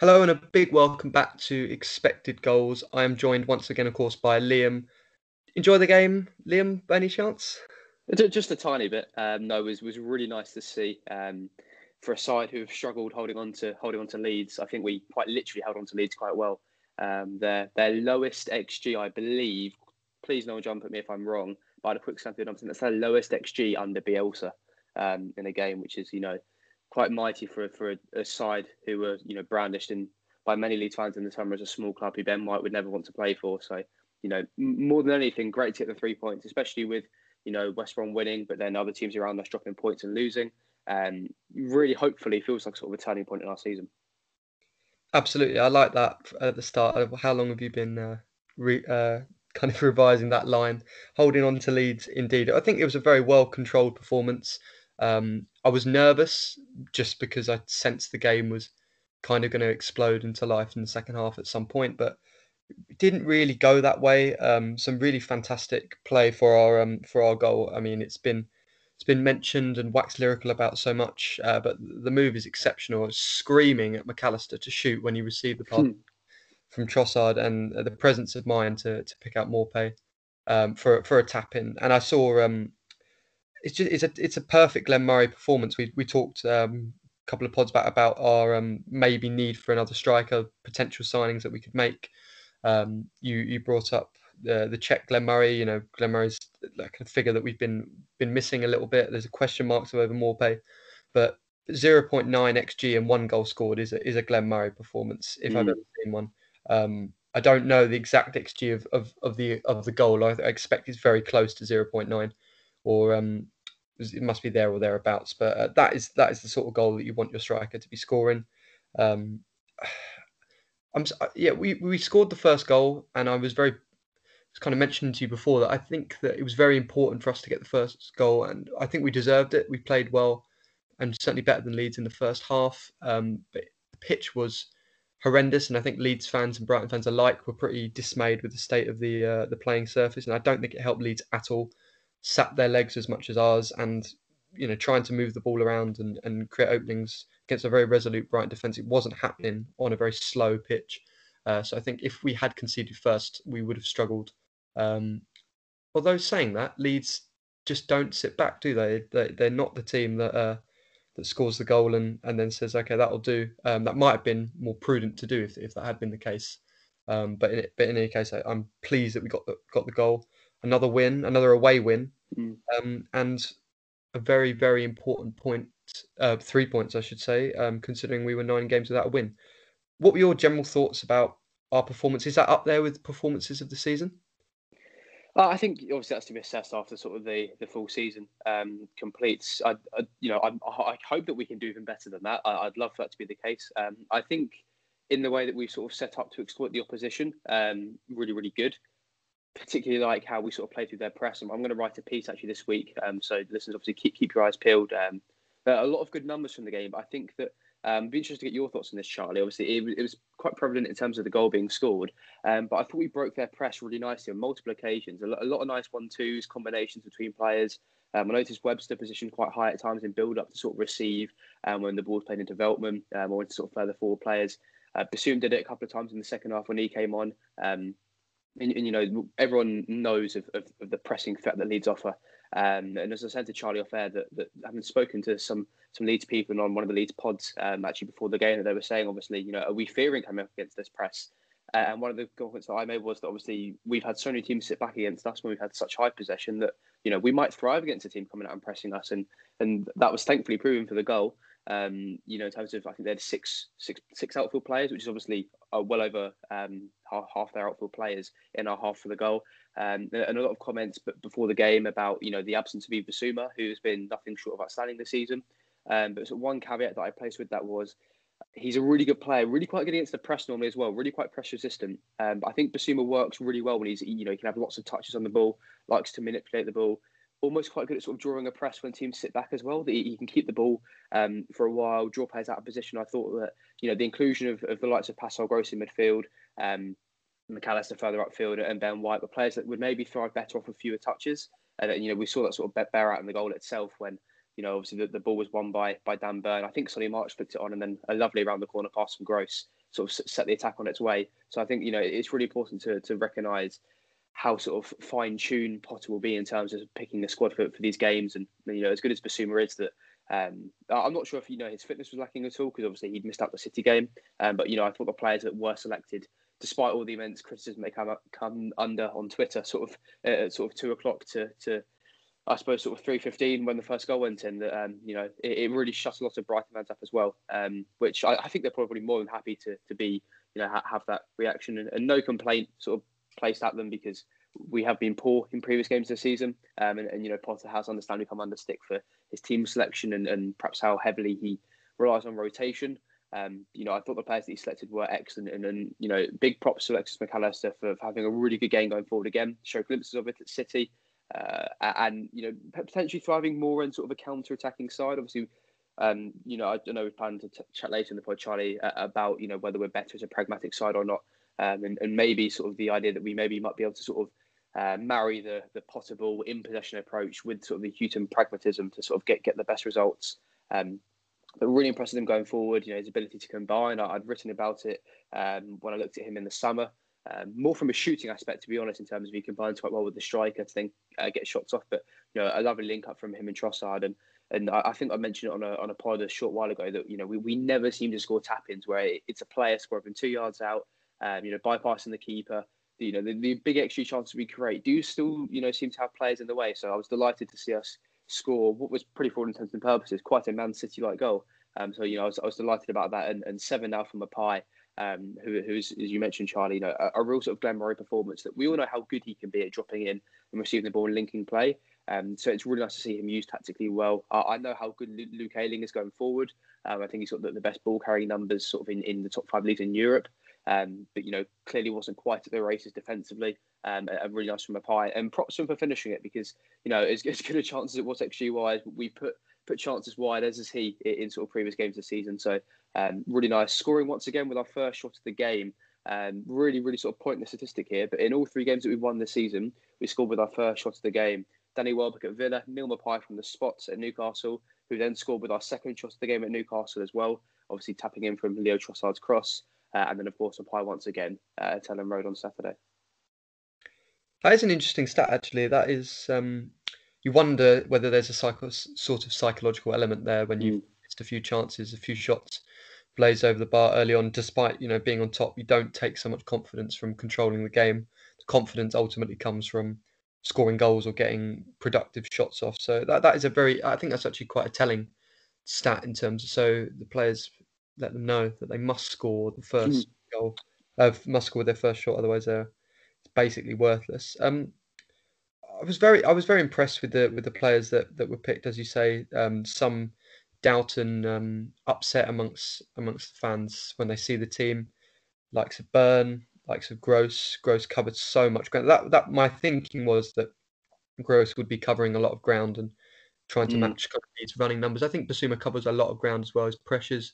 Hello and a big welcome back to Expected Goals. I am joined once again, of course, by Liam. Enjoy the game, Liam, by any chance? Just a tiny bit. Um, no, it was was really nice to see. Um, for a side who have struggled holding on to holding on to leads, I think we quite literally held on to leads quite well. Um, their their lowest xG, I believe. Please, no one jump at me if I'm wrong. By the quick scan through the That's their lowest xG under Bielsa um, in a game, which is you know quite mighty for for a, a, side who were you know brandished in by many Leeds fans in the summer as a small club who Ben White would never want to play for. So you know more than anything, great to get the three points, especially with you know West Brom winning, but then other teams around us dropping points and losing. Um, really, hopefully, feels like sort of a turning point in our season. Absolutely, I like that at the start. How long have you been uh, re, uh, kind of revising that line, holding on to leads? Indeed, I think it was a very well controlled performance. Um, I was nervous just because I sensed the game was kind of going to explode into life in the second half at some point, but it didn't really go that way. Um, some really fantastic play for our um, for our goal. I mean, it's been it's been mentioned and waxed lyrical about so much, uh, but the move is exceptional. Screaming at Mac Allister to shoot when he received the pass hmm. from Trossard, and the presence of mind to to pick out Maupay um, for for a tap in. And I saw um, it's just it's a it's a perfect Glenn Murray performance. We we talked um, a couple of pods about about our um, maybe need for another striker, potential signings that we could make. Um, you you brought up the the Czech Glenn Murray. You know Glenn Murray's like a figure that we've been been missing a little bit. There's a question marks over Maupay, but 0.9 xg and one goal scored is a, is a Glenn Murray performance if mm. I've ever seen one. Um, I don't know the exact xg of, of, of the of the goal. I expect it's very close to 0.9 or um, it must be there or thereabouts. But uh, that is that is the sort of goal that you want your striker to be scoring. Um, I'm uh, yeah, we we scored the first goal, and I was very kind of mentioned to you before that I think that it was very important for us to get the first goal, and I think we deserved it. We played well, and certainly better than Leeds in the first half. Um, but the pitch was horrendous, and I think Leeds fans and Brighton fans alike were pretty dismayed with the state of the uh, the playing surface, and I don't think it helped Leeds at all sat their legs as much as ours and you know trying to move the ball around and, and create openings against a very resolute Brighton defence. It wasn't happening on a very slow pitch. Uh, so I think if we had conceded first, we would have struggled. Um, although saying that, Leeds just don't sit back, do they? they they're not the team that uh, that scores the goal and, and then says, okay, that'll do. Um, that might have been more prudent to do if, if that had been the case. Um, but in, but in any case, I, am pleased that we got the, got the goal another win, another away win, mm. um, and a very, very important point, uh, three points, I should say, um, considering we were nine games without a win. What were your general thoughts about our performance? Is that up there with performances of the season? Uh, I think obviously that's to be assessed after sort of the, the full season um, completes. I, I you know I, I, hope that we can do even better than that. I, would love for that to be the case. Um, I think in the way that we've sort of set up to exploit the opposition, um, really really good particularly like how we sort of play through their press. And I'm going to write a piece actually this week. Um, so listeners, obviously keep keep your eyes peeled. Um, a lot of good numbers from the game. But I think that um, be interested to get your thoughts on this, Charlie. Obviously, it, it was quite prevalent in terms of the goal being scored. Um, but I thought we broke their press really nicely on multiple occasions. A lot, a lot of nice one-twos, combinations between players. Um, I noticed Webster positioned quite high at times in build-up to sort of receive um, when the ball's played into development um, or into sort of further forward players. Uh, Bissouma did it a couple of times in the second half when he came on. Um, and, and, you know everyone knows of, of, of, the pressing threat that Leeds offer. Um, and as I said to Charlie off air, that, that having spoken to some some Leeds people on one of the Leeds pods um, actually before the game, that they were saying, obviously, you know, are we fearing coming up against this press? Uh, and one of the comments that I made was that obviously we've had so many teams sit back against us when we've had such high possession that you know we might thrive against a team coming out and pressing us, and and that was thankfully proven for the goal. Um, you know, in terms of I think they had six, six, six outfield players, which is obviously uh, well over um, half, half, their outfield players in our half for the goal. Um, and a lot of comments before the game about you know the absence of Yves Bissouma, who's been nothing short of outstanding this season. Um, but one caveat that I placed with that was he's a really good player, really quite good against the press normally as well, really quite press resistant. Um, I think Bissouma works really well when he's you know he can have lots of touches on the ball, likes to manipulate the ball almost quite good at sort of drawing a press when teams sit back as well. That he, can keep the ball um, for a while, draw players out of position. I thought that you know the inclusion of, of the likes of Pascal Gross in midfield, um, Mac Allister further upfield, and Ben White were players that would maybe thrive better off of fewer touches. And you know we saw that sort of bear out in the goal itself when you know obviously the, the ball was won by by Dan Burn. I think Solly March flicked it on, and then a lovely around the corner pass from Gross sort of set the attack on its way. So I think you know it's really important to to recognise how sort of fine tuned Potter will be in terms of picking a squad for, for these games. And you know, as good as Bissouma is, that um, I'm not sure if you know his fitness was lacking at all because obviously he'd missed out the City game. Um, but you know, I thought the players that were selected, despite all the immense criticism they come up, come under on Twitter, sort of uh, sort of two o'clock to to I suppose sort of three fifteen when the first goal went in. That um, you know, it, it, really shut a lot of Brighton fans up as well. Um, which I, I, think they're probably more than happy to to be you know ha- have that reaction and, and no complaint sort of placed at them because we have been poor in previous games this season. Um, and, and, you know, Potter has understandably come under stick for his team selection and, and perhaps how heavily he relies on rotation. Um, you know, I thought the players that he selected were excellent, and, and you know, big props to Alexis Mac Allister for, for, having a really good game going forward again. Show glimpses of it at City, uh, and you know, potentially thriving more in sort of a counter-attacking side. Obviously, um, you know, I don't know we plan to t- chat later in the pod, Charlie, uh, about you know whether we're better as a pragmatic side or not, um, and, and maybe sort of the idea that we maybe might be able to sort of uh, marry the the Potterball in possession approach with sort of the Hughton pragmatism to sort of get get the best results. Um, but really impressed with him going forward. You know his ability to combine. I, would written about it um, when I looked at him in the summer. Um, more from a shooting aspect, to be honest, in terms of he combines quite well with the striker to then uh, get shots off. But you know, a lovely link up from him and Trossard, and and I, I, think I mentioned it on a on a pod a short while ago that you know we, we never seem to score tap ins where it, it's a player scoring two yards out, um, you know, bypassing the keeper, you know the, the big extra chances we create do still you know seem to have players in the way. So I was delighted to see us score what was pretty for all intents and purposes quite a Man City like goal. Um, so you know I was, I was delighted about that and, and seven now from Maupay, um, who, who's as you mentioned Charlie, you know a, a, real sort of Glenn Murray performance that we all know how good he can be at dropping in and receiving the ball and linking play. Um, so it's really nice to see him used tactically well. I know how good Luke Ayling is going forward. Um, I think he's got the, the best ball carrying numbers sort of in, in the top five leagues in Europe. Um, but you know, clearly wasn't quite at the races defensively. Um, a really nice from Maupay, and props him for finishing it because you know as, as good a chance as it was XG wise, we put put chances wide as is he in sort of previous games this season. So um, really nice scoring once again with our first shot of the game. Um, really, really sort of pointless statistic here, but in all three games that we've won this season, we scored with our first shot of the game. Danny Welbeck at Villa, Neal Maupay from the spots at Newcastle, who then scored with our second shot of the game at Newcastle as well, obviously tapping in from Leo Trossard's cross. Uh, and then, of course, apply once again uh, at Elland Road on Saturday. That is an interesting stat, actually. That is, um, you wonder whether there's a psycho- sort of psychological element there when you've mm. missed a few chances, a few shots blaze over the bar early on, despite you know being on top. You don't take so much confidence from controlling the game. The confidence ultimately comes from scoring goals or getting productive shots off. So that that is a very, I think that's actually quite a telling stat in terms of so the players let them know that they must score the first mm-hmm. goal, uh, must score their first shot, otherwise they're it's basically worthless. Um, I was very I was very impressed with the with the players that, that were picked, as you say. Um, some doubt and um, upset amongst amongst the fans when they see the team, likes of Burn, likes of Gross. Gross covered so much ground. That that my thinking was that Gross would be covering a lot of ground and trying to mm. match his running numbers. I think Bissouma covers a lot of ground as well. His pressures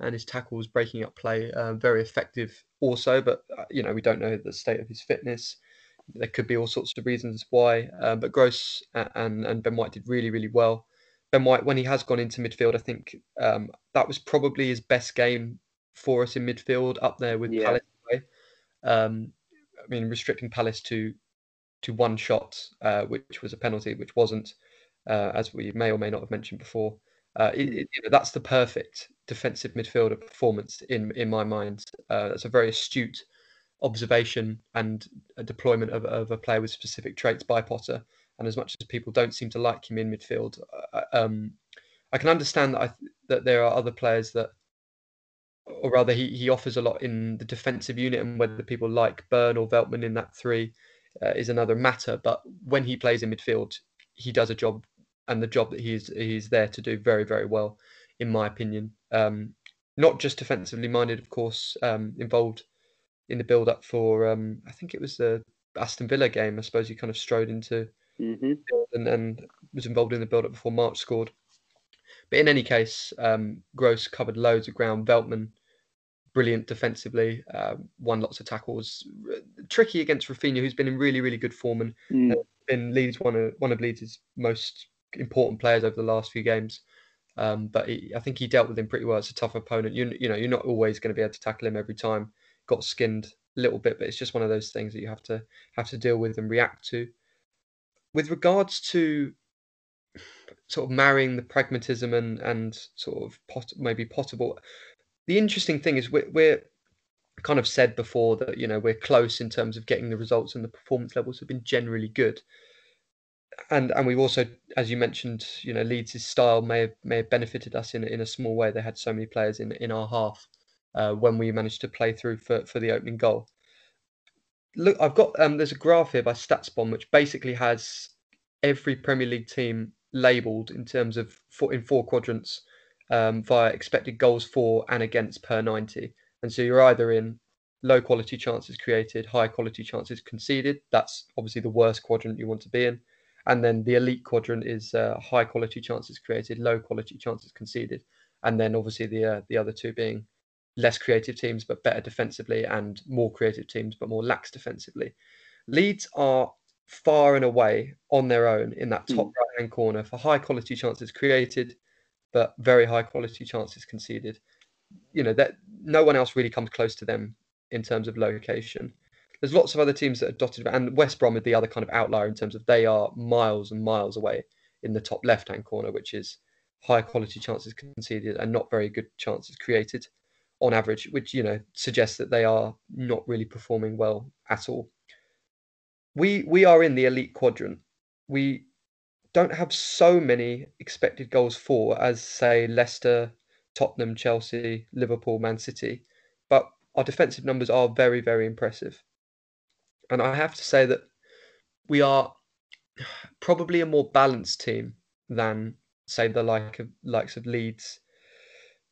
and his tackles breaking up play uh, very effective also. But uh, you know we don't know the state of his fitness. There could be all sorts of reasons why. Uh, but Gross and and Ben White did really really well. Ben White when he has gone into midfield, I think um, that was probably his best game for us in midfield, up there with yeah. Palace. Um, I mean, restricting Palace to to one shot, uh, which was a penalty, which wasn't, uh, as we may or may not have mentioned before. Uh, it, you know, that's the perfect defensive midfielder performance in in my mind. Uh, that's a very astute observation and deployment of, of a player with specific traits by Potter. And as much as people don't seem to like him in midfield, uh, um, I can understand that I, that there are other players that, or rather, he, he offers a lot in the defensive unit, and whether people like Burn or Veltman in that three uh, is another matter. But when he plays in midfield, he does a job and the job that he's he's there to do very very well, in my opinion. Um, not just defensively minded, of course, um, involved in the build up for um, I think it was the Aston Villa game. I suppose he kind of strode into mm-hmm. and, and was involved in the build up before March scored. But in any case, um, Gross covered loads of ground. Veltman, brilliant defensively, uh, won lots of tackles. Tricky against Raphinha, who's been in really, really good form and mm. been Leeds one of one of Leeds' most important players over the last few games. Um, but he, I think he dealt with him pretty well. It's a tough opponent. You you know you're not always going to be able to tackle him every time. Got skinned a little bit, but it's just one of those things that you have to have to deal with and react to. With regards to sort of marrying the pragmatism and and sort of pot, maybe Potterball, the interesting thing is we're, we're kind of said before that you know we're close in terms of getting the results and the performance levels have been generally good and and we've also, as you mentioned, you know, Leeds' style may have may have benefited us in in a small way. They had so many players in in our half uh, when we managed to play through for for the opening goal. Look, I've got um, there's a graph here by StatsBomb which basically has every Premier League team labelled in terms of four, in four quadrants um, via expected goals for and against per ninety, and so you're either in low quality chances created, high quality chances conceded. That's obviously the worst quadrant you want to be in and then the elite quadrant is uh, high quality chances created, low quality chances conceded, and then obviously the uh, the other two being less creative teams but better defensively, and more creative teams but more lax defensively. Leeds are far and away on their own in that top mm. right hand corner for high quality chances created, but very high quality chances conceded. You know that no one else really comes close to them in terms of location there's lots of other teams that are dotted around, and West Brom are the other kind of outlier in terms of they are miles and miles away in the top left hand corner, which is high quality chances conceded and not very good chances created on average, which you know suggests that they are not really performing well at all. We we are in the elite quadrant. We don't have so many expected goals for as say Leicester, Tottenham, Chelsea, Liverpool, Man City, but our defensive numbers are very very impressive. And I have to say that we are probably a more balanced team than say the like of likes of Leeds,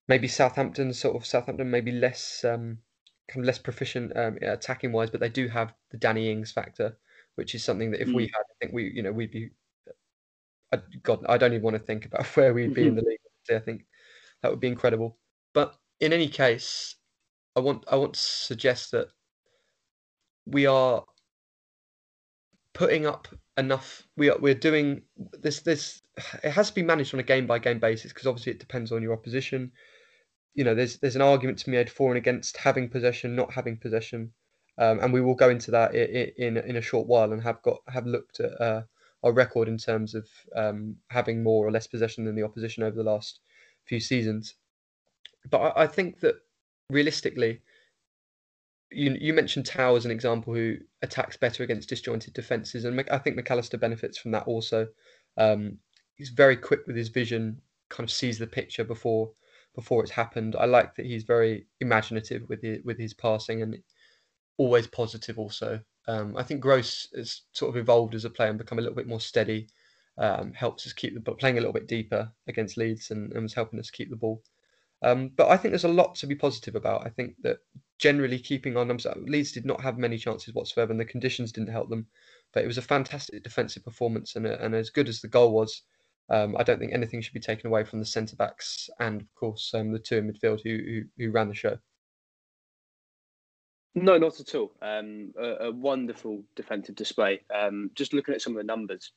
maybe Southampton. Sort of Southampton, maybe less um, kind of less proficient um, attacking wise, but they do have the Danny Ings factor, which is something that if mm. we had, I think we you know we'd be. I, God, I don't even want to think about where we'd be in the league. I think that would be incredible. But in any case, I want I want to suggest that we are putting up enough. We are we're doing this. This it has to be managed on a game by game basis because obviously it depends on your opposition. You know, there's there's an argument to be made for and against having possession, not having possession, um, and we will go into that in, in in a short while and have got have looked at uh, our record in terms of um, having more or less possession than the opposition over the last few seasons. But I, I think that realistically, you you mentioned Tao as an example who attacks better against disjointed defenses, and I think Mac Allister benefits from that also. Um, he's very quick with his vision, kind of sees the picture before before it's happened. I like that he's very imaginative with his, with his passing and always positive. Also, um, I think Gross has sort of evolved as a player and become a little bit more steady. Um, helps us keep the ball, playing a little bit deeper against Leeds and, and was helping us keep the ball. Um, but I think there's a lot to be positive about. I think that generally keeping our numbers. Leeds did not have many chances whatsoever, and the conditions didn't help them. But it was a fantastic defensive performance, and, and as good as the goal was, um, I don't think anything should be taken away from the centre backs and, of course, um, the two in midfield who, who, who ran the show. No, not at all. Um, a, a, wonderful defensive display. Um, just looking at some of the numbers,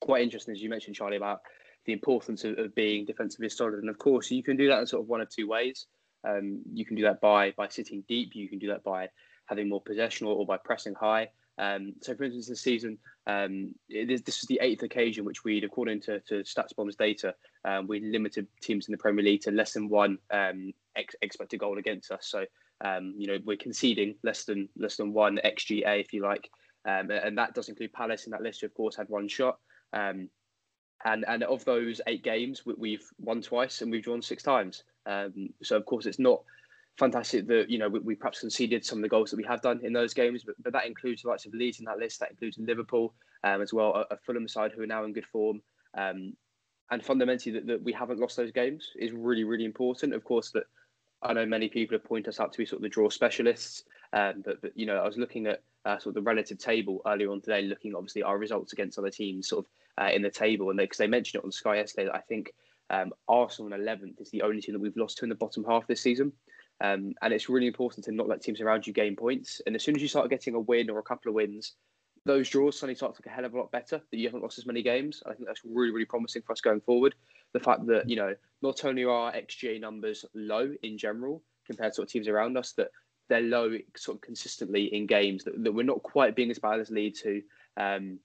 quite interesting as you mentioned, Charlie, about the importance of, of being defensively solid. And of course, you can do that in sort of one of two ways. Um, you can do that by by sitting deep. You can do that by having more possession or, or by pressing high. Um, so, for instance, this season, um, this, was the eighth occasion which we'd, according to, to StatsBomb's data, um, we limited teams in the Premier League to less than one um, ex- expected goal against us. So, um, you know, we're conceding less than less than one xGA, if you like, um, and that does include Palace in that list. Who, of course, had one shot. Um, and and of those eight games, we, have won twice and we've drawn six times. Um, so of course, it's not fantastic that you know we, we, perhaps conceded some of the goals that we have done in those games, but, but that includes the likes of Leeds in that list. That includes Liverpool um, as well, a, a, Fulham side who are now in good form. Um, and fundamentally, that, that we haven't lost those games is really really important. Of course, that I know many people have pointed us out to be sort of the draw specialists, um, but but you know I was looking at uh, sort of the relative table earlier on today, looking obviously our results against other teams, sort of uh, in the table, and because they, they, mentioned it on Sky yesterday, I think um, Arsenal in 11th is the only team that we've lost to in the bottom half this season. Um, and it's really important to not let teams around you gain points. And as soon as you start getting a win or a couple of wins, those draws suddenly start to look a hell of a lot better. That you haven't lost as many games. I think that's really really promising for us going forward. The fact that you know not only are XGA numbers low in general compared to teams around us, that they're low sort of consistently in games that, that we're not quite being as bad as Leeds who um,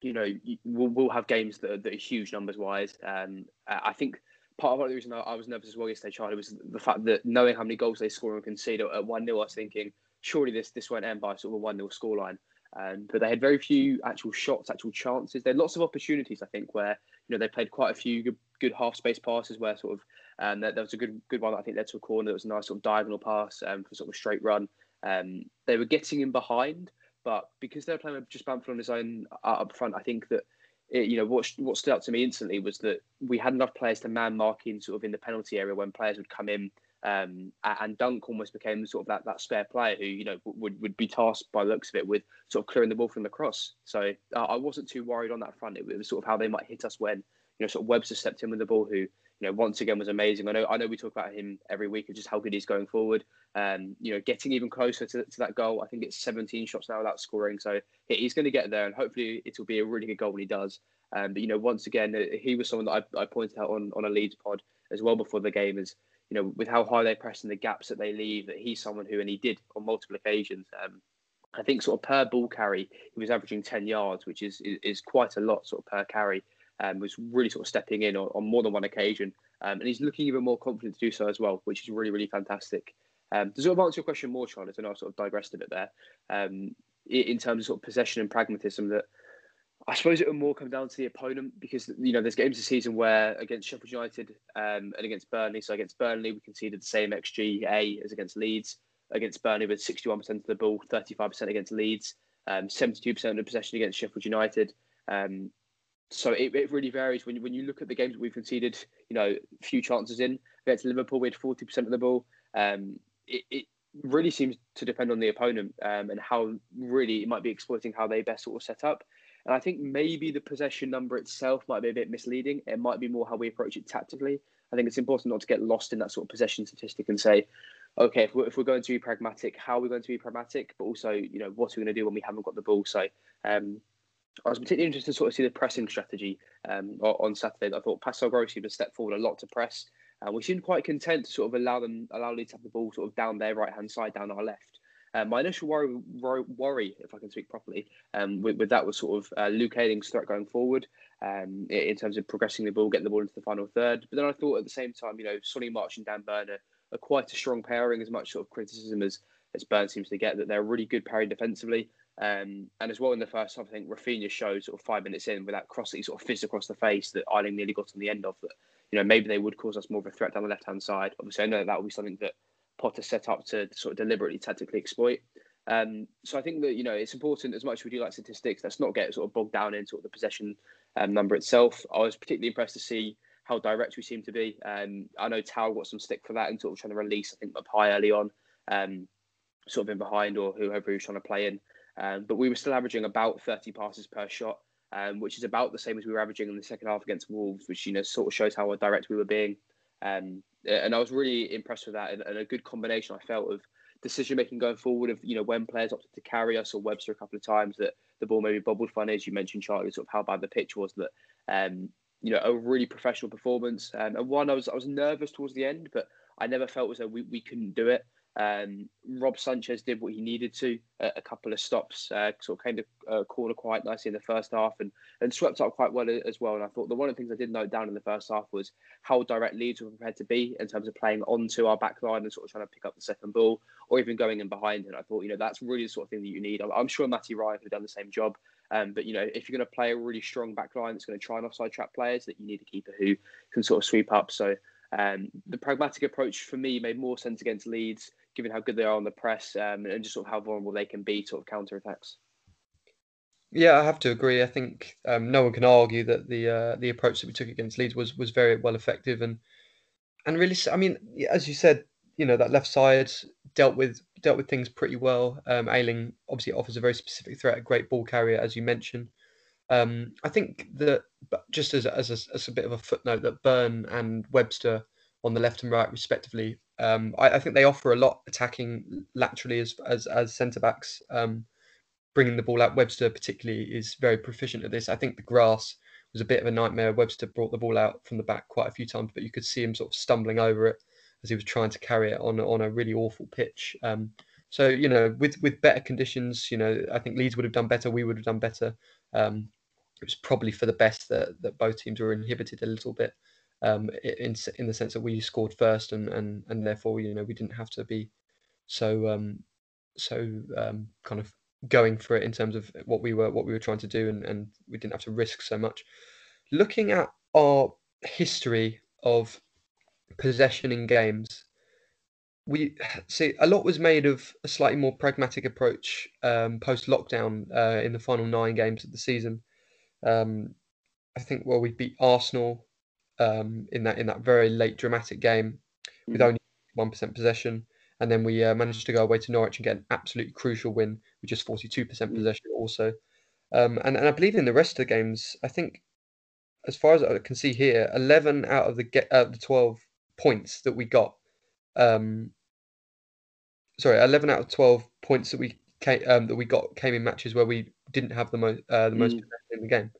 you know we'll, we'll have games that are, that are huge numbers wise um, I think part of the reason I, was nervous as well yesterday Charlie was the fact that knowing how many goals they score and concede at 1-0 I was thinking surely this this won't end by sort of a 1-0 scoreline um, but they had very few actual shots, actual chances. They had lots of opportunities, I think, where you know they played quite a few good, good half space passes where sort of um, there, there, was a good good one that I think led to a corner. That was a nice sort of diagonal pass um, for sort of a straight run. Um, they were getting in behind, but because they were playing with just Bamford on his own uh, up front, I think that it, you know what what stood out to me instantly was that we had enough players to man marking sort of in the penalty area when players would come in. Um, and Dunk almost became sort of that, that spare player who you know would, would be tasked by looks of it with sort of clearing the ball from the cross. So uh, I wasn't too worried on that front. It, it was sort of how they might hit us when you know sort of Webster stepped in with the ball, who you know, once again was amazing. I know, I know we talk about him every week of just how good he's going forward. Um, you know, getting even closer to, to that goal. I think it's 17 shots now without scoring, so he's going to get there, and hopefully it will be a really good goal when he does. Um, but you know, once again, uh, he was someone that I, I pointed out on on a Leeds pod as well before the game. Is you know, with how high they press and the gaps that they leave, that he's someone who, and he did on multiple occasions. Um, I think sort of per ball carry, he was averaging 10 yards, which is, is quite a lot sort of per carry um, was really sort of stepping in on, on more than one occasion. Um, and he's looking even more confident to do so as well, which is really, really fantastic. Um, to sort of answer your question more, Charlotte, know I sort of digressed a bit there, um, in terms of sort of possession and pragmatism, that I suppose it will more come down to the opponent because, you know, there's games this season where against Sheffield United um, and against Burnley, so against Burnley, we conceded the same XGA as against Leeds. Against Burnley, with 61% of the ball, 35% against Leeds, um, 72% of the possession against Sheffield United. Um, so it, it really varies when when you look at the games we've conceded, you know, few chances in against Liverpool, we had forty percent of the ball. Um, it, it really seems to depend on the opponent um, and how really it might be exploiting how they best sort of set up. And I think maybe the possession number itself might be a bit misleading. It might be more how we approach it tactically. I think it's important not to get lost in that sort of possession statistic and say, okay, if we're, if we're going to be pragmatic, how are we going to be pragmatic? But also, you know, what are we going to do when we haven't got the ball? So um, I was particularly interested to sort of see the pressing strategy um, on Saturday. I thought Pascal Gross seemed to step forward a lot to press. Uh, we seemed quite content to sort of allow them, allow Leeds to have the ball sort of down their right hand side, down our left. Uh, my initial worry, worry, if I can speak properly, um, with, with, that was sort of uh, Luke Ayling's threat going forward um, in terms of progressing the ball, getting the ball into the final third. But then I thought at the same time, you know, Solly March and Dan Burn are, are quite a strong pairing, as much sort of criticism as, as Burn seems to get, that they're really good pairing defensively. Um, and as well in the first half, I think Raphinha showed sort of five minutes in with that sort of fizzed across the face that Ayling nearly got on the end of. That you know maybe they would cause us more of a threat down the left hand side. Obviously, I know that, that will be something that Potter set up to sort of deliberately tactically exploit. Um, so I think that you know it's important as much as we do like statistics. Let's not get sort of bogged down in sort of the possession um, number itself. I was particularly impressed to see how direct we seem to be. Um, I know Tao got some stick for that and sort of trying to release I think Maupay early on, um, sort of in behind or whoever he was trying to play in. Um, but we were still averaging about 30 passes per shot, um, which is about the same as we were averaging in the second half against Wolves, which you know sort of shows how direct we were being. Um, and I was really impressed with that, and, and a good combination I felt of decision making going forward of you know when players opted to carry us or Webster a couple of times that the ball maybe bobbled funny as you mentioned Charlie sort of how bad the pitch was that um, you know a really professional performance. Um, and one I was I was nervous towards the end but I never felt as though we, we couldn't do it um, Rob Sanchez did what he needed to, uh, a couple of stops, uh, sort of came to uh, corner quite nicely in the first half and, and swept up quite well as well. And I thought the one of the things I did note down in the first half was how direct Leeds were prepared to be in terms of playing onto our back line and sort of trying to pick up the second ball or even going in behind. And I thought, you know, that's really the sort of thing that you need. I'm, I'm sure Matty Ryan could have done the same job. Um, but you know, if you're going to play a really strong back line that's going to try and offside trap players, that you need a keeper who can sort of sweep up. So um, the pragmatic approach for me made more sense against Leeds given how good they are on the press um, and just sort of how vulnerable they can be sort of counter attacks. Yeah, I have to agree. I think um, no one can argue that the uh, the approach that we took against Leeds was was very well effective and and really, I mean, as you said, you know that left side dealt with dealt with things pretty well. Um, Ayling obviously offers a very specific threat, a great ball carrier, as you mentioned. Um, I think that just as as a, as a bit of a footnote, that Burn and Webster on the left and right, respectively, um, I, I, think they offer a lot attacking laterally as as, as centre backs. Um, bringing the ball out. Webster particularly is very proficient at this. I think the grass was a bit of a nightmare. Webster brought the ball out from the back quite a few times, but you could see him sort of stumbling over it as he was trying to carry it on on a really awful pitch. Um, so you know, with with better conditions, you know, I think Leeds would have done better. We would have done better. Um, it was probably for the best that, that both teams were inhibited a little bit um, in in the sense that we scored first and and and therefore you know we didn't have to be so um, so um, kind of going for it in terms of what we were what we were trying to do and, and we didn't have to risk so much. Looking at our history of possession in games, we see a lot was made of a slightly more pragmatic approach um, post lockdown uh, in the final nine games of the season. Um, I think well we beat Arsenal um, in that in that very late dramatic game with mm. only one percent possession, and then we uh, managed to go away to Norwich and get an absolutely crucial win with just forty two percent mm. possession also. Um, and and I believe in the rest of the games, I think as far as I can see here, eleven out of the get of the twelve points that we got. Um, sorry, eleven out of twelve points that we came, um, that we got came in matches where we didn't have the most uh, the most mm. possession in the game.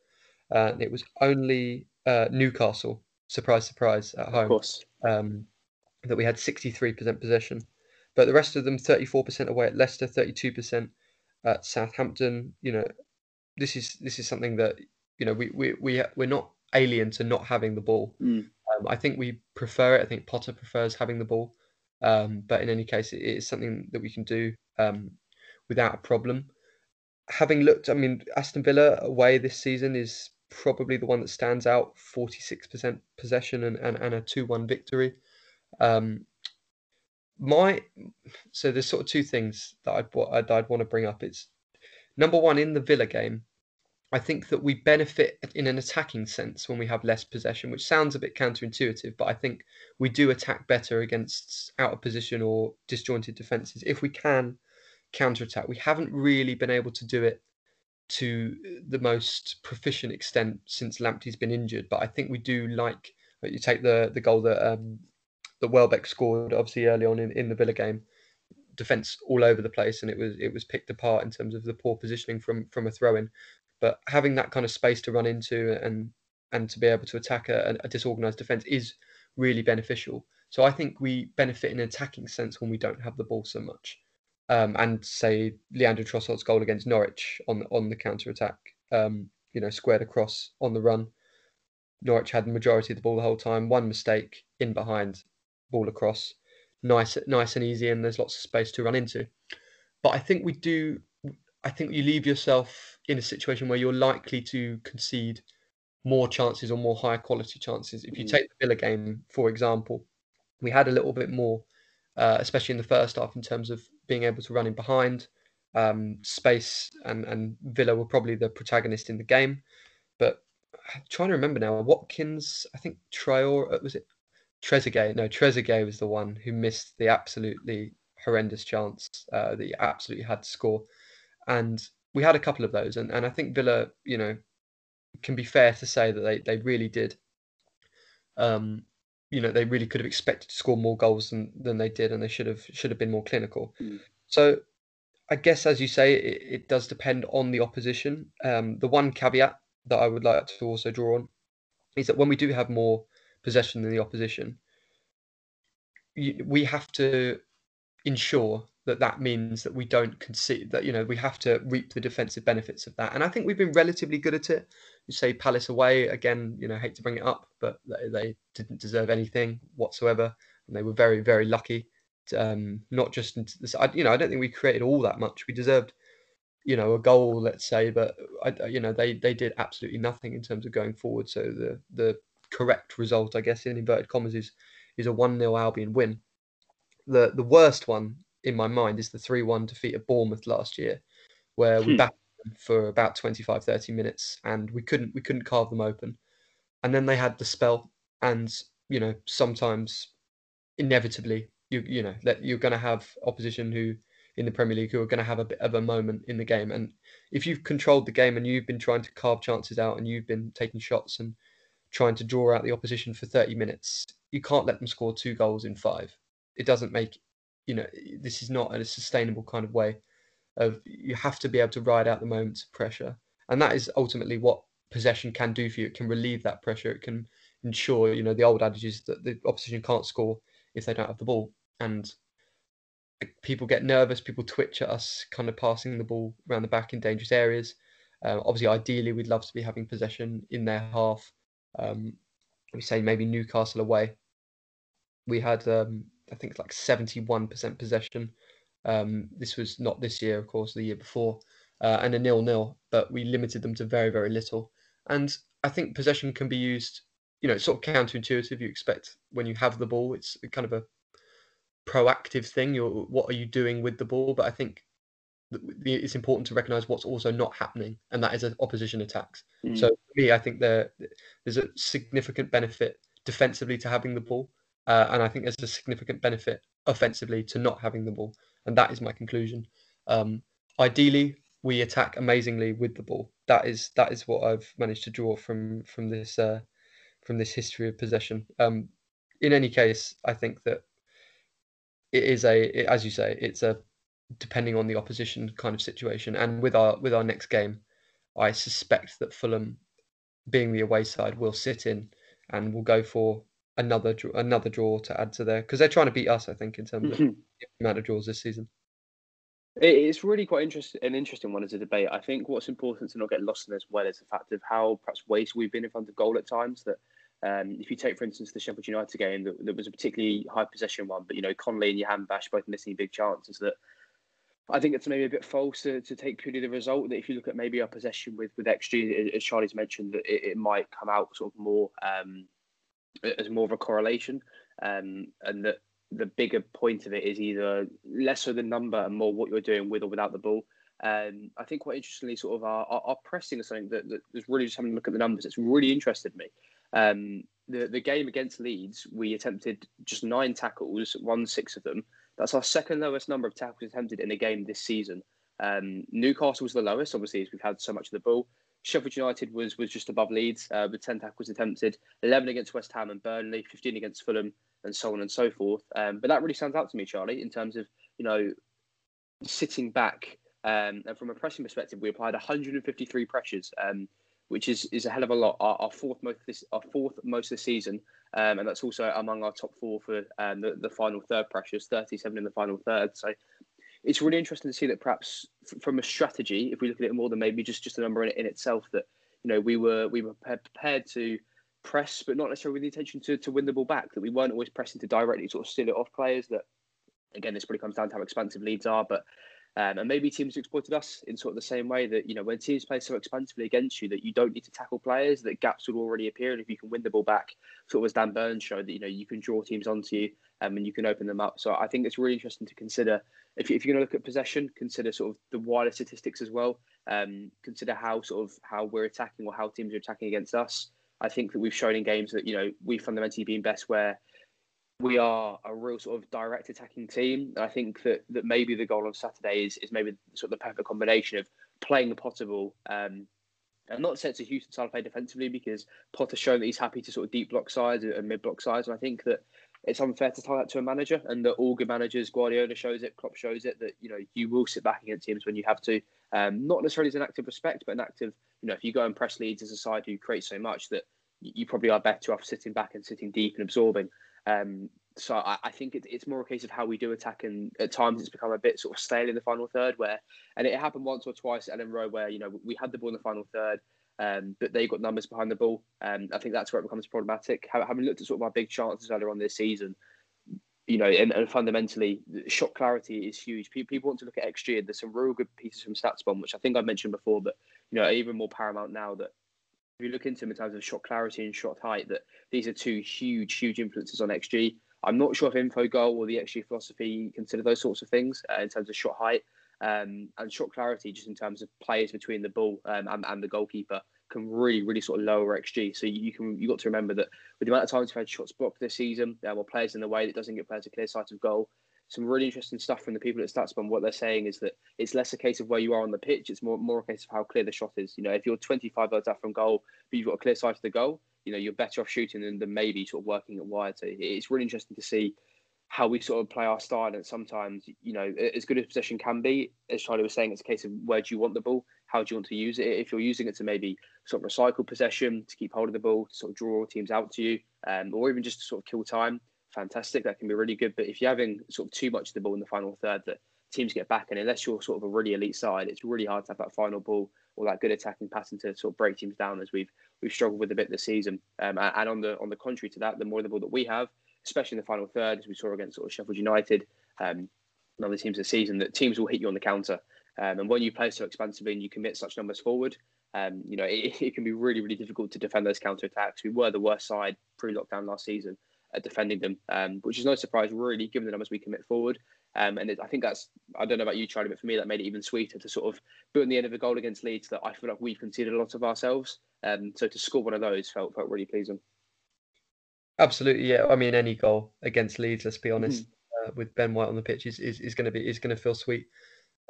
Uh, and it was only uh, Newcastle, surprise, surprise, at home. Of course. Um, that we had 63% possession. But the rest of them, 34% away at Leicester, 32% at Southampton. You know, this is this is something that you know we we we we're not alien to not having the ball. Mm. Um, I think we prefer it. I think Potter prefers having the ball. Um, but in any case, it is something that we can do um, without a problem. Having looked, I mean, Aston Villa away this season is probably the one that stands out 46% possession and, and, and a 2 1 victory. Um, my so there's sort of two things that I'd, I'd, I'd want to bring up. It's number one in the Villa game. I think that we benefit in an attacking sense when we have less possession, which sounds a bit counterintuitive, but I think we do attack better against out of position or disjointed defenses if we can counter attack. We haven't really been able to do it to the most proficient extent since Lamptey's been injured. But I think we do like you take the the goal that um, that Welbeck scored obviously early on in, in the Villa game. Defense all over the place, and it was it was picked apart in terms of the poor positioning from from a throw in. But having that kind of space to run into and and to be able to attack a, a disorganized defense is really beneficial. So I think we benefit in an attacking sense when we don't have the ball so much um, and say Leandro Trossard's goal against Norwich on on the counter attack, um, you know, squared across on the run. Norwich had the majority of the ball the whole time. One mistake in behind, ball across, nice, nice and easy, and there's lots of space to run into. But I think we do. I think you leave yourself in a situation where you're likely to concede more chances or more higher quality chances. If you mm. take the Villa game, for example, we had a little bit more, uh, especially in the first half, in terms of being able to run in behind. Um, space and, and Villa were probably the protagonist in the game. But I'm trying to remember now, Watkins, I think Traore, uh, was it Trezeguet? No, Trezeguet was the one who missed the absolutely horrendous chance uh, that he absolutely had to score. And we had a couple of those. And, and I think Villa, you know, can be fair to say that they, they really did um, you know they really could have expected to score more goals than, than they did, and they should have should have been more clinical. Mm. So, I guess as you say, it, it does depend on the opposition. Um, the one caveat that I would like to also draw on is that when we do have more possession than the opposition, we have to ensure that that means that we don't concede that you know we have to reap the defensive benefits of that and i think we've been relatively good at it you say Palace away again. You know, hate to bring it up, but they, they didn't deserve anything whatsoever, and they were very, very lucky. To, um, not just this, I, you know, I don't think we created all that much. We deserved, you know, a goal, let's say, but I, you know, they they did absolutely nothing in terms of going forward. So the the correct result, I guess, in inverted commas, is is a one 0 Albion win. The the worst one in my mind is the three one defeat of Bournemouth last year, where we hmm. back for about 25 30 minutes and we couldn't we couldn't carve them open. And then they had the spell and you know sometimes inevitably you you know that you're going to have opposition who in the Premier League who are going to have a bit of a moment in the game. And if you've controlled the game and you've been trying to carve chances out and you've been taking shots and trying to draw out the opposition for 30 minutes you can't let them score two goals in 5 it doesn't make you know this is not a sustainable kind of way of you have to be able to ride out the moments of pressure, and that is ultimately what possession can do for you. It can relieve that pressure. It can ensure, you know, the old adage is that the opposition can't score if they don't have the ball, and people get nervous. People twitch at us, kind of passing the ball around the back in dangerous areas. Um, obviously, ideally, we'd love to be having possession in their half. Um, we say maybe Newcastle away. We had, um, I think, like seventy-one percent possession. Um, this was not this year, of course, the year before, uh, and a nil-nil. But we limited them to very, very little. And I think possession can be used. You know, it's sort of counterintuitive. You expect when you have the ball, it's kind of a proactive thing. You're what are you doing with the ball? But I think it's important to recognize what's also not happening, and that is opposition attacks. Mm. So for me, I think there there's a significant benefit defensively to having the ball, uh, and I think there's a significant benefit offensively to not having the ball, and that is my conclusion. Um, ideally, we attack amazingly with the ball. That is that is what I've managed to draw from from this uh, from this history of possession. Um, in any case, I think that it is a it, as you say, it's a depending on the opposition kind of situation. And with our with our next game, I suspect that Fulham, being the away side, will sit in and will go for another another draw to add to there because they're trying to beat us. I think in terms of mm-hmm. the amount of draws this season. It's really quite interesting, an interesting one as a debate. I think what's important to not get lost in as well is the fact of how perhaps waste we've been in front of goal at times. That um, if you take, for instance, the Sheffield United game, that, that was a particularly high possession one, but you know Connolly and Jahanbakhsh both missing big chances. That I think it's maybe a bit false to, to take purely the result. That if you look at maybe our possession with with XG, as Charlie's mentioned, that it, it might come out sort of more um, as more of a correlation, um, and that the bigger point of it is either lesser the number and more what you're doing with or without the ball. Um, I think quite interestingly, sort of our, our, our pressing is something that, that is really just having a look at the numbers. It's really interested me. Um, the the game against Leeds, we attempted just nine tackles, won six of them. That's our second lowest number of tackles attempted in a game this season. Um, Newcastle was the lowest, obviously, as we've had so much of the ball. Sheffield United was was just above Leeds uh, with 10 tackles attempted, 11 against West Ham and Burnley, 15 against Fulham, and so on and so forth. Um, but that really stands out to me, Charlie, in terms of you know sitting back um, and from a pressing perspective, we applied 153 pressures. Um, which is is a hell of a lot. Our, our fourth most this our fourth most this season, um, and that's also among our top four for um, the the final third pressures, thirty seven in the final third. So it's really interesting to see that perhaps from a strategy, if we look at it more than maybe just just a number in, in itself, that you know we were we were prepared to press, but not necessarily with the intention to to win the ball back. That we weren't always pressing to directly sort of steal it off players. That again, this probably comes down to how expansive Leeds are, but um, and maybe teams exploited us in sort of the same way that, you know, when teams play so expansively against you that you don't need to tackle players, that gaps would already appear. And if you can win the ball back, sort of as Dan Burns showed, that, you know, you can draw teams onto you um, and you can open them up. So I think it's really interesting to consider, if, you're going to look at possession, consider sort of the wider statistics as well. Um, consider how sort of how we're attacking or how teams are attacking against us. I think that we've shown in games that, you know, we've fundamentally been best where we are a real sort of direct attacking team. And I think that, that maybe the goal on Saturday is, is maybe sort of the perfect combination of playing the Potterball. Um, and not to it's a Hughton style play defensively because Potter's shown that he's happy to sort of deep block sides and mid block sides. And I think that it's unfair to tie that to a manager and that all good managers, Guardiola shows it, Klopp shows it, that, you know, you will sit back against teams when you have to. Um, not necessarily as an act of respect, but an act of you know, if you go and press Leeds as a side who create so much that you probably are better off sitting back and sitting deep and absorbing. Um, so I, I think it, it's more a case of how we do attack, and at times it's become a bit sort of stale in the final third. Where and it happened once or twice at Elland Road, where you know we had the ball in the final third, um, but they've got numbers behind the ball. Um, I think that's where it becomes problematic. Having looked at sort of our big chances earlier on this season, you know, and, and fundamentally, shot clarity is huge. People, want to look at XG, and there's some real good pieces from StatsBomb, which I think I mentioned before, but you know, even more paramount now that if you look into them in terms of shot clarity and shot height, that these are two huge, huge influences on XG. I'm not sure if Infogol or the XG philosophy consider those sorts of things uh, in terms of shot height um, and shot clarity, just in terms of players between the ball um, and, and, the goalkeeper, can really, really sort of lower XG. So you can you got to remember that with the amount of times we've had shots blocked this season, uh, or players in the way that doesn't get players a clear sight of goal, some really interesting stuff from the people at StatsBomb. What they're saying is that it's less a case of where you are on the pitch; it's more more a case of how clear the shot is. You know, if you're 25 yards out from goal, but you've got a clear sight of the goal, you know you're better off shooting than, than maybe sort of working at wide. So it's really interesting to see how we sort of play our style. And sometimes, you know, as good as possession can be, as Charlie was saying, it's a case of where do you want the ball? How do you want to use it? If you're using it to maybe sort of recycle possession, to keep hold of the ball, to sort of draw teams out to you, um, or even just to sort of kill time, fantastic. That can be really good. But if you're having sort of too much of the ball in the final third that teams get back, and unless you're sort of a really elite side, it's really hard to have that final ball or that good attacking pattern to sort of break teams down as we've we've struggled with a bit this season. Um, and on the on the contrary to that, the more the ball that we have, especially in the final third, as we saw against sort of Sheffield United, um, and other teams this season, that teams will hit you on the counter. Um, and when you play so expansively and you commit such numbers forward, um, you know it, it, can be really really difficult to defend those counter attacks. We were the worst side pre-lockdown last season at defending them, um, which is no surprise really, given the numbers we commit forward. Um, and it, I think that's, I don't know about you, Charlie, but for me, that made it even sweeter to sort of put in the end of a goal against Leeds that I feel like we've conceded a lot of ourselves. Um, so to score one of those felt felt really pleasing. Absolutely, yeah. I mean, any goal against Leeds, let's be honest, mm-hmm. uh, with Ben White on the pitch is, is, is going to be is going to feel sweet.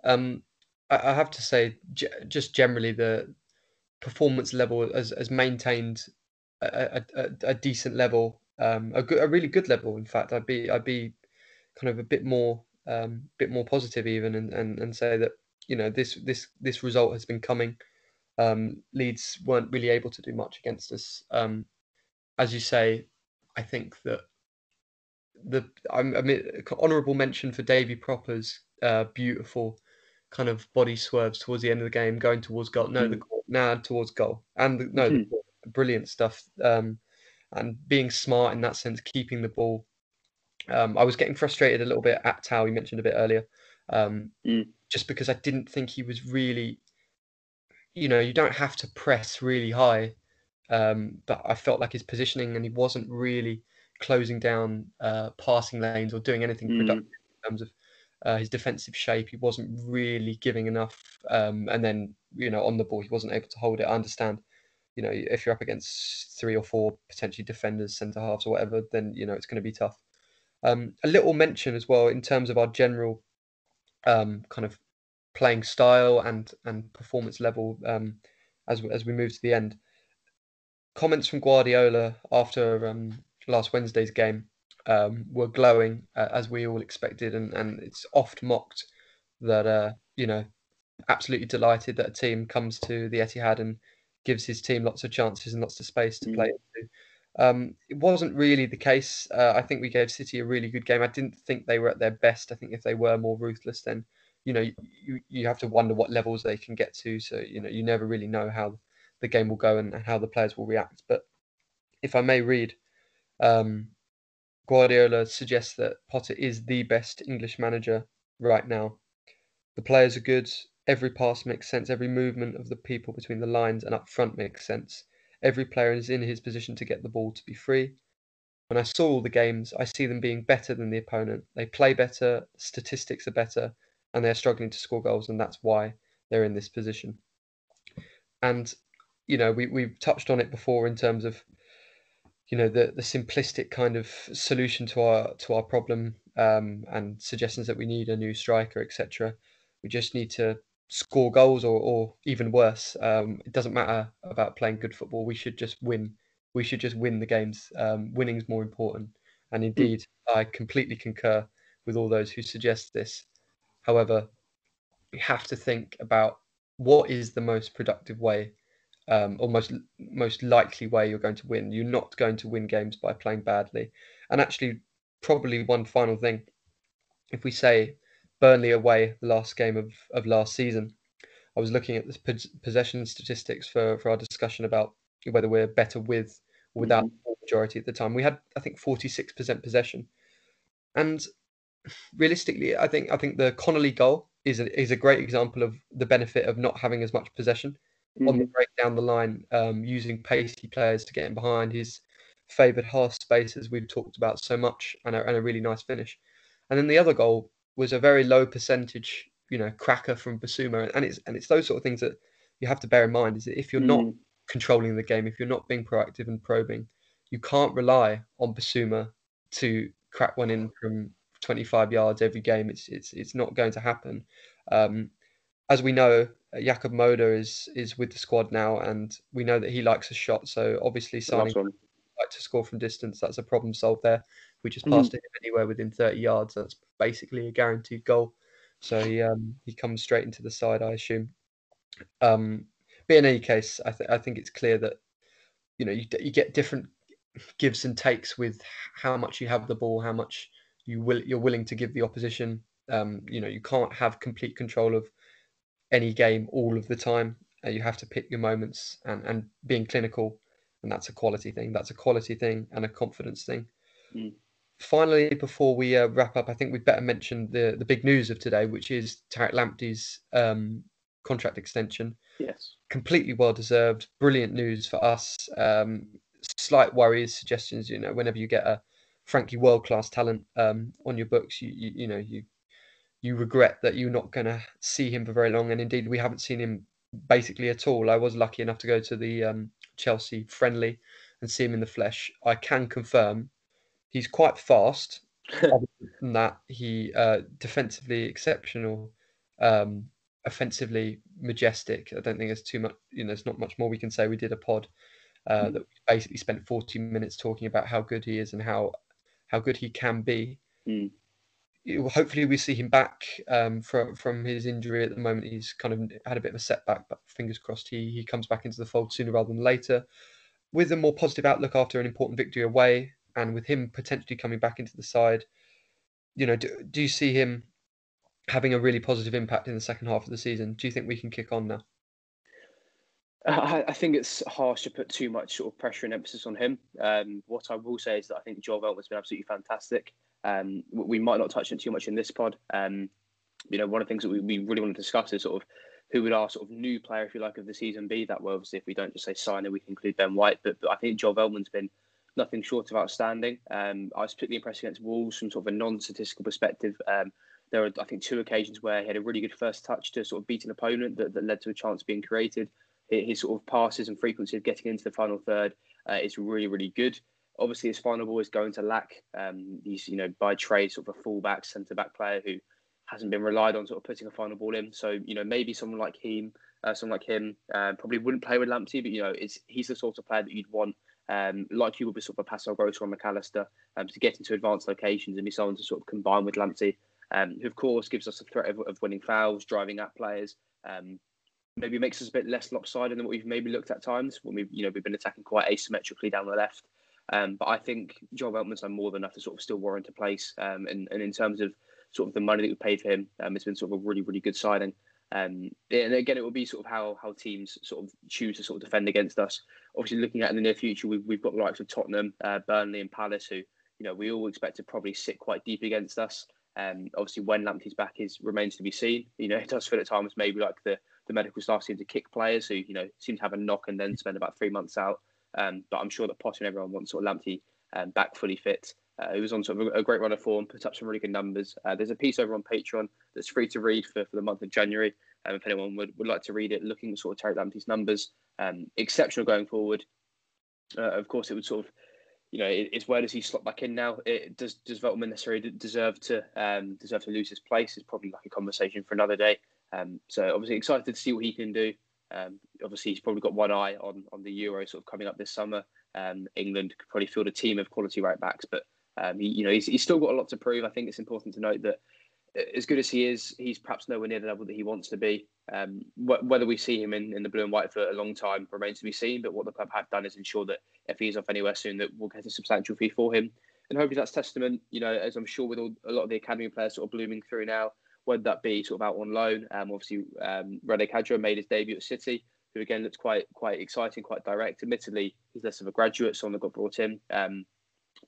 Um, I, I, have to say, g- just generally the performance level has, has maintained a, a, a decent level, um, a, good, a really good level. In fact, I'd be I'd be kind of a bit more um, bit more positive even, and, and, and say that you know this this this result has been coming. Um, Leeds weren't really able to do much against us. Um, as you say, I think that the I mean honourable mention for Davy Pröpper's uh, beautiful kind of body swerves towards the end of the game, going towards goal. No, mm. the now nah, towards goal, and the, no, mm. the, brilliant stuff. Um, and being smart in that sense, keeping the ball. Um, I was getting frustrated a little bit at Tau. You mentioned a bit earlier, um, mm. just because I didn't think he was really. You know, you don't have to press really high um, but I felt like his positioning and he wasn't really closing down uh, passing lanes or doing anything mm. productive in terms of uh, his defensive shape. He wasn't really giving enough. Um, and then, you know, on the ball, he wasn't able to hold it. I understand, you know, if you're up against three or four potentially defenders, centre halves or whatever, then, you know, it's going to be tough. Um, a little mention as well in terms of our general um, kind of playing style and and performance level um, as as we move to the end comments from Guardiola after um, last Wednesday's game um, were glowing, uh, as we all expected, and, and it's oft mocked that uh, you know absolutely delighted that a team comes to the Etihad and gives his team lots of chances and lots of space to mm. play into. Um, it wasn't really the case. Uh, I think we gave City a really good game. I didn't think they were at their best. I think if they were more ruthless, then you know you you have to wonder what levels they can get to. So you know you never really know how the game will go and, how the players will react. But if I may read, um, Guardiola suggests that Potter is the best English manager right now. The players are good. Every pass makes sense. Every movement of the people between the lines and up front makes sense. Every player is in his position to get the ball to be free. When I saw all the games, I see them being better than the opponent. They play better, statistics are better, and they're struggling to score goals, and that's why they're in this position. And you know, we we've touched on it before in terms of you know the the simplistic kind of solution to our to our problem um, and suggestions that we need a new striker, etc. We just need to score goals, or or even worse. Um, it doesn't matter about playing good football. We should just win. We should just win the games. Um, is more important. And hmm. indeed, mm. I completely concur with all those who suggest this. However, we have to think about what is the most productive way um, or most most likely way you're going to win. You're not going to win games by playing badly. And actually, probably one final thing, if we say Burnley away, the last game of, of last season, I was looking at the possession statistics for, for our discussion about whether we're better with or without mm-hmm. the majority at the time. We had, I think, 46% possession. And realistically, I think I think the Connolly goal is a, is a great example of the benefit of not having as much possession mm-hmm. on the mm-hmm. break down the line, um, using pacey players to get in behind his favoured half spaces we've talked about so much, and a, and a really nice finish. And then the other goal was a very low percentage, you know, cracker from Bissouma, and it's and it's those sort of things that you have to bear in mind. Is that if you're mm. not controlling the game, if you're not being proactive and probing, you can't rely on Bissouma to crack one in from 25 yards every game. It's it's it's not going to happen. Um, as we know, Jakub Moder is is with the squad now, and we know that he likes a shot. So obviously signing like to score from distance. That's a problem solved there. We just passed mm-hmm. it anywhere within 30 yards. That's basically a guaranteed goal. So he um, he comes straight into the side, I assume. Um, but in any case, I, th- I think it's clear that you know you, you get different gives and takes with how much you have the ball, how much you will you're willing to give the opposition. Um, you know, you can't have complete control of any game all of the time. Uh, you have to pick your moments and and being clinical, and that's a quality thing. That's a quality thing and a confidence thing. Mm. Finally, before we uh, wrap up, I think we'd better mention the the big news of today, which is Tariq Lamptey's um, contract extension. Yes, completely well deserved. Brilliant news for us. Um, slight worries, suggestions. You know, whenever you get a frankly world class talent um, on your books, you, you you know you you regret that you're not going to see him for very long. And indeed, we haven't seen him basically at all. I was lucky enough to go to the um, Chelsea friendly and see him in the flesh. I can confirm he's quite fast. than that, he uh, defensively exceptional, um, offensively majestic. I don't think there's too much. You know, there's not much more we can say. We did a pod uh, mm. that basically spent 40 minutes talking about how good he is and how how good he can be. Mm. Hopefully, we see him back um, from from his injury at the moment. He's kind of had a bit of a setback, but fingers crossed he he comes back into the fold sooner rather than later, with a more positive outlook after an important victory away, and with him potentially coming back into the side. You know, do, do you see him having a really positive impact in the second half of the season? Do you think we can kick on now? I, think it's harsh to put too much sort of pressure and emphasis on him. Um, what I will say is that I think Joel Veltman's been absolutely fantastic. Um, we might not touch on too much in this pod. Um, you know, one of the things that we, we really want to discuss is sort of who would our sort of new player, if you like, of the season be. That way, obviously, if we don't just say signer, we can include Ben White. But, but I think Joel Veltman's been nothing short of outstanding. Um, I was particularly impressed against Wolves from sort of a non-statistical perspective. Um, there were, I think, two occasions where he had a really good first touch to sort of beat an opponent that, that led to a chance being created his sort of passes and frequency of getting into the final third uh, is really, really good. Obviously, his final ball is going to lack. Um, he's, you know, by trade, sort of a fullback, centre back player who hasn't been relied on sort of putting a final ball in. So, you know, maybe someone like him, uh, someone like him, uh, probably wouldn't play with Lamptey, but, you know, it's, he's the sort of player that you'd want, um, like you would be sort of a Pascal Gross or Mac Allister, um, to get into advanced locations and be someone to sort of combine with Lamptey, um, who, of course, gives us a threat of, of winning fouls, driving at players. Um, maybe makes us a bit less lopsided than what we've maybe looked at times when we've you know we've been attacking quite asymmetrically down the left. Um, but I think Joel Veltman's done more than enough to sort of still warrant a place. Um, and, and in terms of sort of the money that we paid for him, um, it's been sort of a really really good signing. Um, and again, it will be sort of how how teams sort of choose to sort of defend against us. Obviously, looking at in the near future, we've, we've got the likes of Tottenham, uh, Burnley, and Palace, who you know we all expect to probably sit quite deep against us. Um, obviously, when Lamptey's back is remains to be seen. You know, it does feel at times maybe like the the medical staff seem to kick players who you know seem to have a knock and then spend about three months out. Um, but I'm sure that Potter and everyone wants sort of Lamptey um, back fully fit. Uh, he was on sort of a, great run of form, put up some really good numbers. Uh, there's a piece over on Patreon that's free to read for, for the month of January. Um, if anyone would, would like to read it, looking at sort of Tariq Lamptey's numbers, um, exceptional going forward. Uh, of course, it would sort of, you know, it, it's where does he slot back in now? It, does does Veltman necessarily deserve to um, deserve to lose his place? It's probably like a conversation for another day. Um, so obviously excited to see what he can do. Um, obviously, he's probably got one eye on on the Euro sort of coming up this summer. Um, England could probably field a team of quality right backs, but um, he, you know he's, he's still got a lot to prove. I think it's important to note that uh, as good as he is, he's perhaps nowhere near the level that he wants to be. Um, wh- whether we see him in, in the blue and white for a long time remains to be seen. But what the club have done is ensure that if he's off anywhere soon, that we'll get a substantial fee for him. And hopefully that's testament, you know, as I'm sure with all, a lot of the academy players sort of blooming through now, whether that be sort of out on loan. Um, obviously, um, Reda Khadra made his debut at City, who again looks quite quite exciting, quite direct. Admittedly, he's less of a graduate, someone that got brought in. Um,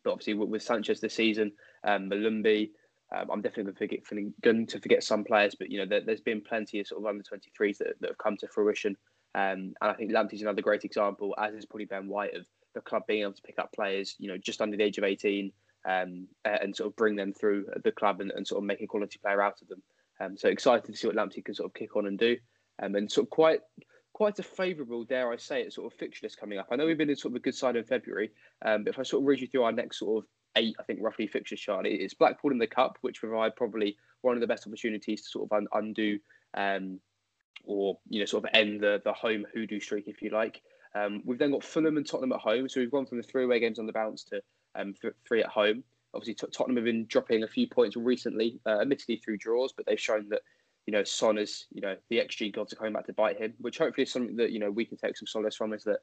but obviously, with, with, Sanchez this season, um, Malumbi, um, I'm definitely going to, forget, going to forget some players, but you know there, has been plenty of sort of under 23s that, that have come to fruition. Um, and I think Lamptey's another great example, as is probably Ben White, of the club being able to pick up players, you know, just under the age of 18, um, and sort of bring them through the club and, and sort of make a quality player out of them. Um, so excited to see what Lamptey can sort of kick on and do, um, and sort of quite quite a favourable, dare I say it, sort of fixture list coming up. I know we've been in sort of a good side in February, um, but if I sort of read you through our next sort of eight, I think roughly fixture chart, it's Blackpool in the Cup, which provide probably one of the best opportunities to sort of un- undo um, or you know sort of end the the home hoodoo streak, if you like. Um, we've then got Fulham and Tottenham at home, so we've gone from the three away games on the bounce to um, th- three at home. Obviously, Tottenham have been dropping a few points recently, uh, admittedly through draws, but they've shown that you know Son is you know the XG gods are coming back to bite him, which hopefully is something that you know we can take some solace from. Is that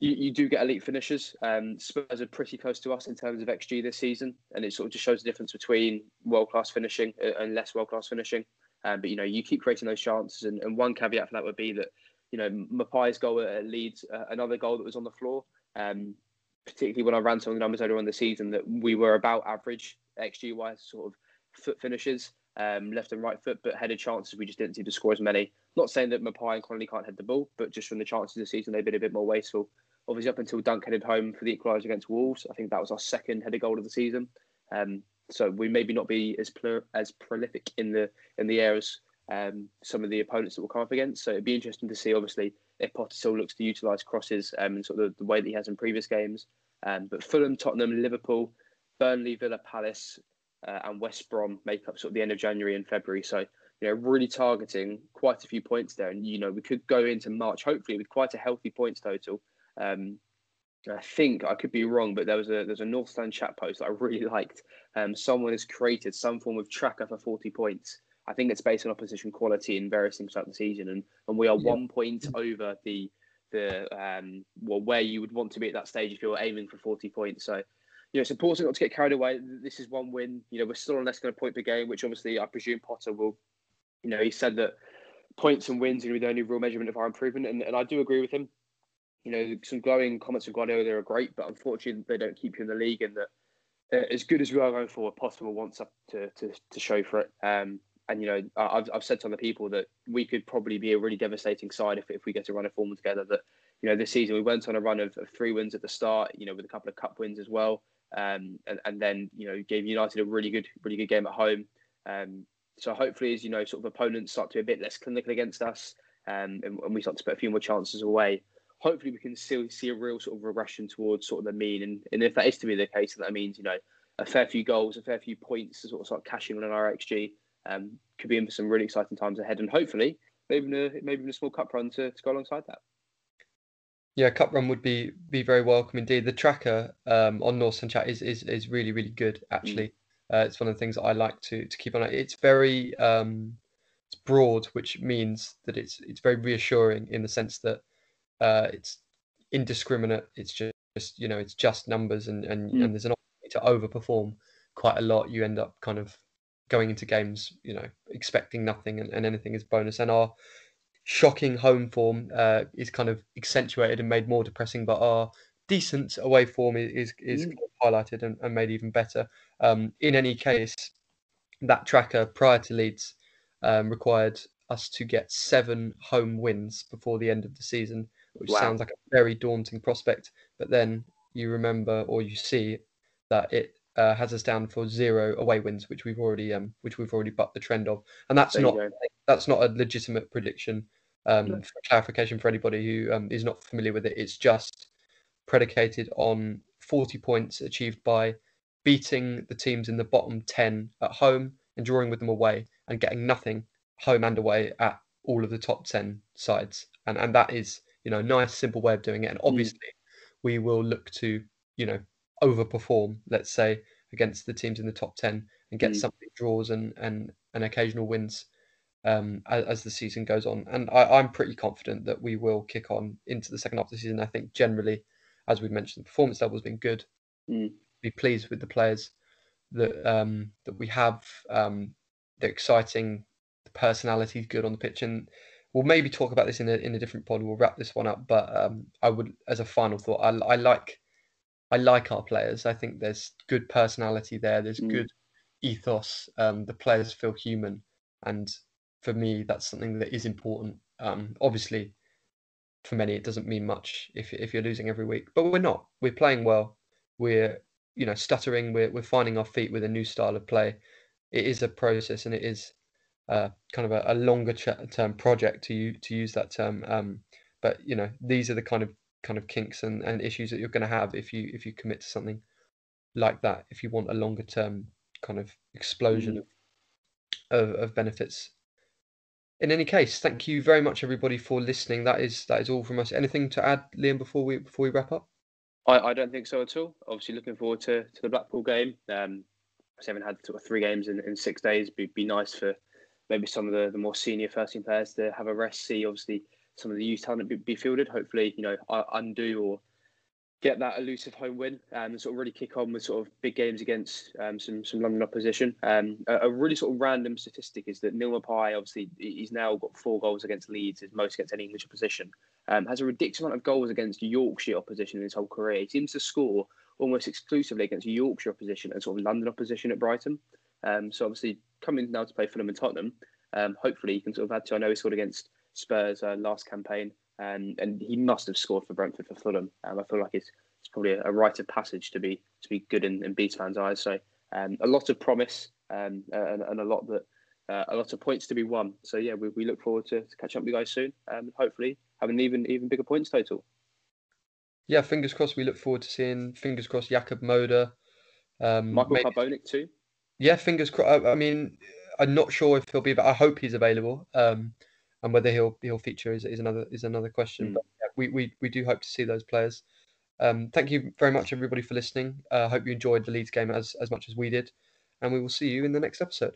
you, you do get elite finishers. Um, Spurs are pretty close to us in terms of XG this season, and it sort of just shows the difference between world class finishing and less world class finishing. Um, but you know, you keep creating those chances, and, and, one caveat for that would be that you know Maupay's goal at Leeds, uh, another goal that was on the floor. Um, particularly when I ran some of the numbers earlier on the season, that we were about average XG wise, sort of foot finishes, um, left and right foot, but headed chances we just didn't seem to score as many. Not saying that Maupay and Connolly can't head the ball, but just from the chances this season, they've been a bit more wasteful. Obviously, up until Dunk headed home for the equaliser against Wolves, I think that was our second headed goal of the season. Um, so we maybe not be as as prolific in the in the air as um, some of the opponents that we'll come up against. So it'd be interesting to see, obviously, if Potter still looks to utilise crosses um, in sort of the, way that he has in previous games. Um, but Fulham, Tottenham, Liverpool, Burnley, Villa, Palace, uh, and West Brom make up sort of the end of January and February. So you know, really targeting quite a few points there, and you know, we could go into March hopefully with quite a healthy points total. Um, I think I could be wrong, but there was a there's a North Stand chat post that I really liked. Um, someone has created some form of tracker for 40 points. I think it's based on opposition quality and various things throughout the season, and and we are yeah. one point over the the um well where you would want to be at that stage if you were aiming for 40 points. So you know, it's important not to get carried away. This is one win. You know, we're still on less than a point per game, which obviously I presume Potter will. You know, he said that points and wins are going to be the only real measurement of our improvement, and, and I do agree with him you know, some glowing comments from Guardiola are great, but unfortunately they don't keep you in the league. And that uh, as good as we are going forward, possible wants up to, to, to show for it. Um, and you know, I've, I've said to other people that we could probably be a really devastating side if, if we get to run a form together. That you know, this season we went on a run of, of three wins at the start, you know, with a couple of cup wins as well, um, and, and then you know gave United a really good really good game at home. Um, so hopefully, as you know, sort of opponents start to be a bit less clinical against us, um, and, and we start to put a few more chances away hopefully we can still see a real sort of regression towards sort of the mean. And, and if that is to be the case, that means, you know, a fair few goals, a fair few points to sort of start cashing on an RXG um, could be in for some really exciting times ahead. And hopefully, maybe in a, maybe in a small cup run to, to go alongside that. Yeah, cup run would be be very welcome indeed. The tracker um, on North Stand Chat is, is is really really good actually. Mm. Uh, it's one of the things that I like to to keep on. It's very um, it's broad, which means that it's it's very reassuring in the sense that uh, it's indiscriminate. It's just, just you know it's just numbers, and and, mm. and there's an opportunity to overperform quite a lot. You end up kind of going into games, you know, expecting nothing, and, and anything is bonus. And our shocking home form uh, is kind of accentuated and made more depressing, but our decent away form is is, mm. highlighted and, and, made even better. Um, in any case, that tracker prior to Leeds um, required us to get seven home wins before the end of the season which wow. sounds like a very daunting prospect. But then you remember or you see that it uh, has us down for zero away wins, which we've already um, which we've already bucked the trend of, and that's there not that's not a legitimate prediction. Um, no. For clarification for anybody who um, is not familiar with it, it's just predicated on 40 points achieved by beating the teams in the bottom 10 at home and drawing with them away and getting nothing home and away at all of the top 10 sides and and that is you know, nice, simple way of doing it. And mm. obviously, mm. we will look to, you know, overperform, let's say, against the teams in the top 10 and get mm. some draws and, and, and occasional wins um, as, as, the season goes on. And I, am pretty confident that we will kick on into the second half of the season. I think generally, as we've mentioned, the performance level has been good. Mm. Be pleased with the players that um, that we have. Um, they're exciting. The personality is good on the pitch, and we'll maybe talk about this in a in a different pod. We'll wrap this one up, but um, I would, as a final thought, I, I like I like our players. I think there's good personality there. There's mm. good ethos. Um, the players feel human, and for me, that's something that is important. Um, obviously, for many, it doesn't mean much if if you're losing every week, but we're not. We're playing well. We're you know stuttering. We're we're finding our feet with a new style of play. It is a process, and it is uh, kind of a, a longer term project to you to use that term. Um, but you know, these are the kind of kind of kinks and, and issues that you're going to have if you if you commit to something like that. If you want a longer term kind of explosion mm. of, of, of benefits. In any case, thank you very much, everybody, for listening. That is that is all from us. Anything to add, Liam, before we before we wrap up? I, I don't think so at all. Obviously, looking forward to, to the Blackpool game. Um, I haven't had sort of three games in, in six days. Be be nice for maybe some of the, the more senior first team players to have a rest. See, obviously, some of the youth talent be, be fielded. Hopefully, you know, undo or get that elusive home win and sort of really kick on with sort of big games against um, some some London opposition. Um, a, a, really sort of random statistic is that Neil Maupay, obviously, he's now got four goals against Leeds, his most against any English opposition. Um, has a ridiculous amount of goals against Yorkshire opposition in his whole career. He seems to score almost exclusively against Yorkshire opposition and sort of London opposition at Brighton. Um, so obviously coming now to play Fulham and Tottenham, um, hopefully he can sort of add to. I know he scored against Spurs uh, last campaign, and and he must have scored for Brentford for Fulham. Um, I feel like it's it's probably a, a, rite of passage to be to be good in, in Bees fans' eyes. So um, a lot of promise um, and, and a lot that uh, a lot of points to be won. So yeah, we, we look forward to, to catching up with you guys soon. and hopefully have an even even bigger points total. Yeah, fingers crossed. We look forward to seeing. Fingers crossed. Jakub Moder, um, Michael maybe, too. Yeah, fingers crossed. I mean, I'm not sure if he'll be, but I hope he's available. Um, and whether he'll he'll feature is, is another is another question. Mm. But yeah, we, we we do hope to see those players. Um, thank you very much, everybody, for listening. Uh, I uh, hope you enjoyed the Leeds game as as much as we did, and we will see you in the next episode.